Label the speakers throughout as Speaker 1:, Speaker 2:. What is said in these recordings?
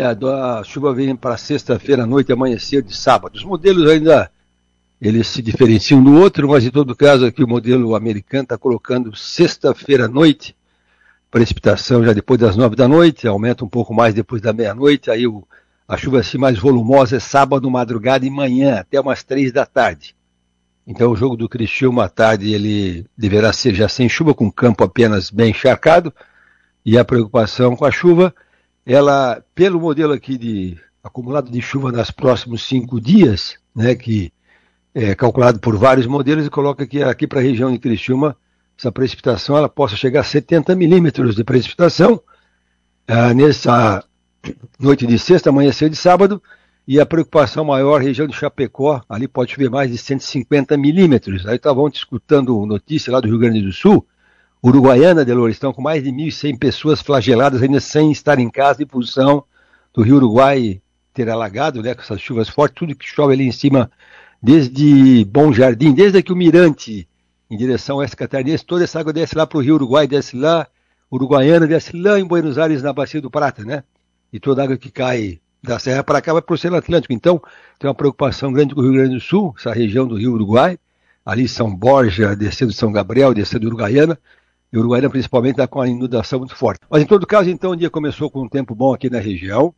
Speaker 1: É, a chuva vem para sexta-feira à noite, amanhecer de sábado. Os modelos ainda eles se diferenciam do outro, mas em todo caso aqui o modelo americano está colocando sexta-feira à noite, precipitação já depois das nove da noite, aumenta um pouco mais depois da meia-noite, aí o, a chuva assim mais volumosa é sábado, madrugada e manhã, até umas três da tarde. Então o jogo do Criciúma à tarde ele deverá ser já sem chuva, com o campo apenas bem encharcado, e a preocupação com a chuva, ela, pelo modelo aqui de acumulado de chuva nos próximos cinco dias, né, que é calculado por vários modelos e coloca que aqui para a região de Criciúma, essa precipitação ela possa chegar a 70 milímetros de precipitação ah, nessa noite de sexta, amanhecer de sábado, e a preocupação maior, região de Chapecó, ali pode chover mais de 150 milímetros. Aí estavam escutando notícia lá do Rio Grande do Sul, Uruguaiana, Delores, estão com mais de 1.100 pessoas flageladas ainda sem estar em casa em função do Rio Uruguai ter alagado, né, com essas chuvas fortes, tudo que chove ali em cima, desde Bom Jardim, desde aqui o Mirante, em direção ao oeste catarinense, toda essa água desce lá para o Rio Uruguai, desce lá, Uruguaiana, desce lá em Buenos Aires, na Bacia do Prata, né? E toda a água que cai da Serra para cá vai para o Oceano Atlântico. Então, tem uma preocupação grande com o Rio Grande do Sul, essa região do Rio Uruguai, ali São Borja, descendo São Gabriel, descendo Uruguaiana, e Uruguaiana principalmente está com a inundação muito forte. Mas em todo caso, então, o dia começou com um tempo bom aqui na região.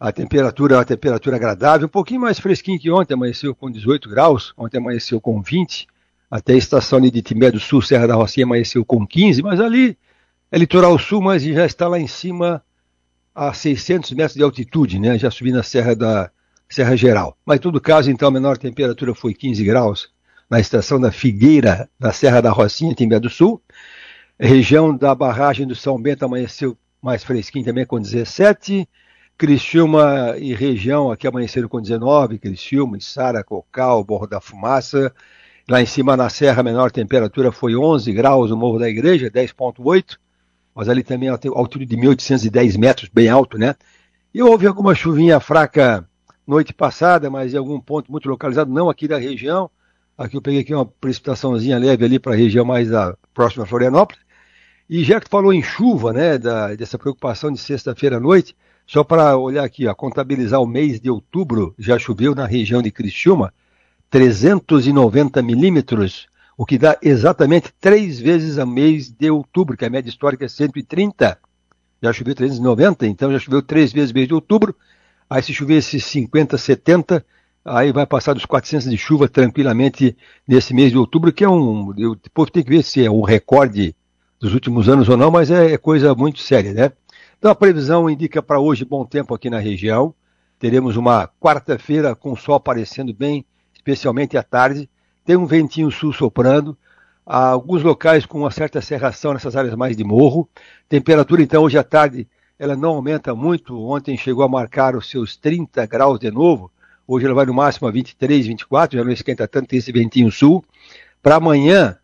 Speaker 1: A temperatura uma temperatura agradável, um pouquinho mais fresquinho que ontem, amanheceu com 18 graus, ontem amanheceu com 20, até a estação de Timé do Sul, Serra da Rocinha, amanheceu com 15, mas ali é litoral sul, mas já está lá em cima a 600 metros de altitude, né? já subindo a Serra da Serra Geral. Mas em todo caso, então, a menor temperatura foi 15 graus na estação da Figueira, na Serra da Rocinha, Timbé do Sul. Região da barragem do São Bento amanheceu mais fresquinho também com 17. Criciúma e região aqui amanheceram com 19, Criciúma, Sara, Cocal, Borro da Fumaça. Lá em cima na serra a menor temperatura foi 11 graus no Morro da Igreja, 10.8, mas ali também a altura de 1.810 metros, bem alto, né? E houve alguma chuvinha fraca noite passada, mas em algum ponto muito localizado, não aqui da região. Aqui eu peguei aqui uma precipitaçãozinha leve ali para a região mais da próxima Florianópolis. E já que tu falou em chuva, né, da, dessa preocupação de sexta-feira à noite, só para olhar aqui, ó, contabilizar o mês de outubro, já choveu na região de Criciúma 390 milímetros, o que dá exatamente três vezes a mês de outubro, que a média histórica é 130. Já choveu 390, então já choveu três vezes mês de outubro. Aí se chover esses 50, 70, aí vai passar dos 400 de chuva tranquilamente nesse mês de outubro, que é um. Depois tem que ver se é um recorde dos últimos anos ou não, mas é, é coisa muito séria, né? Então a previsão indica para hoje bom tempo aqui na região. Teremos uma quarta-feira com o sol aparecendo bem, especialmente à tarde. Tem um ventinho sul soprando. Há alguns locais com uma certa serração nessas áreas mais de morro. Temperatura, então, hoje à tarde, ela não aumenta muito. Ontem chegou a marcar os seus 30 graus de novo. Hoje ela vai no máximo a 23, 24, já não esquenta tanto, esse ventinho sul. Para amanhã,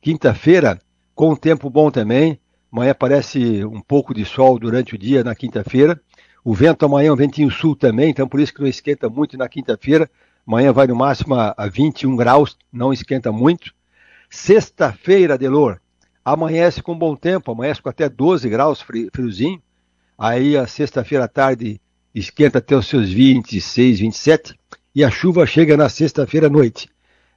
Speaker 1: quinta-feira, com tempo bom também, Amanhã aparece um pouco de sol durante o dia na quinta-feira. O vento amanhã é um ventinho sul também, então por isso que não esquenta muito na quinta-feira. Amanhã vai no máximo a 21 graus, não esquenta muito. Sexta-feira, Delor, amanhece com bom tempo, amanhece com até 12 graus, friozinho. Aí a sexta-feira à tarde esquenta até os seus 26, 27. E a chuva chega na sexta-feira à noite.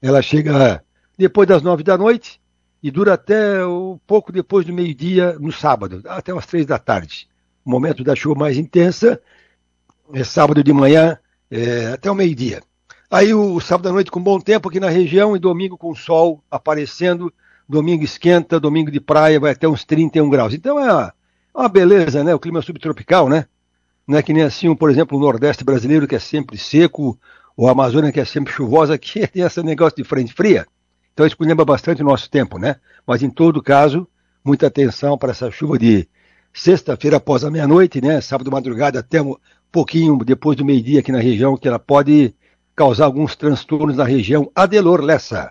Speaker 1: Ela chega depois das nove da noite e dura até um pouco depois do meio-dia no sábado, até umas três da tarde. O momento da chuva mais intensa é sábado de manhã é, até o meio-dia. Aí o, sábado à noite com bom tempo aqui na região e domingo com sol aparecendo. Domingo esquenta, domingo de praia vai até uns 31 graus. Então é uma, é uma beleza, né? O clima subtropical, né? Não é que nem assim, por exemplo, o Nordeste brasileiro que é sempre seco, ou a Amazônia que é sempre chuvosa, aqui tem esse negócio de frente fria. Então lembra bastante o nosso tempo, né? Mas em todo caso, muita atenção para essa chuva de sexta-feira após a meia-noite, né? Sábado madrugada até um pouquinho depois do meio-dia aqui na região, que ela pode causar alguns transtornos na região Adelor Lessa.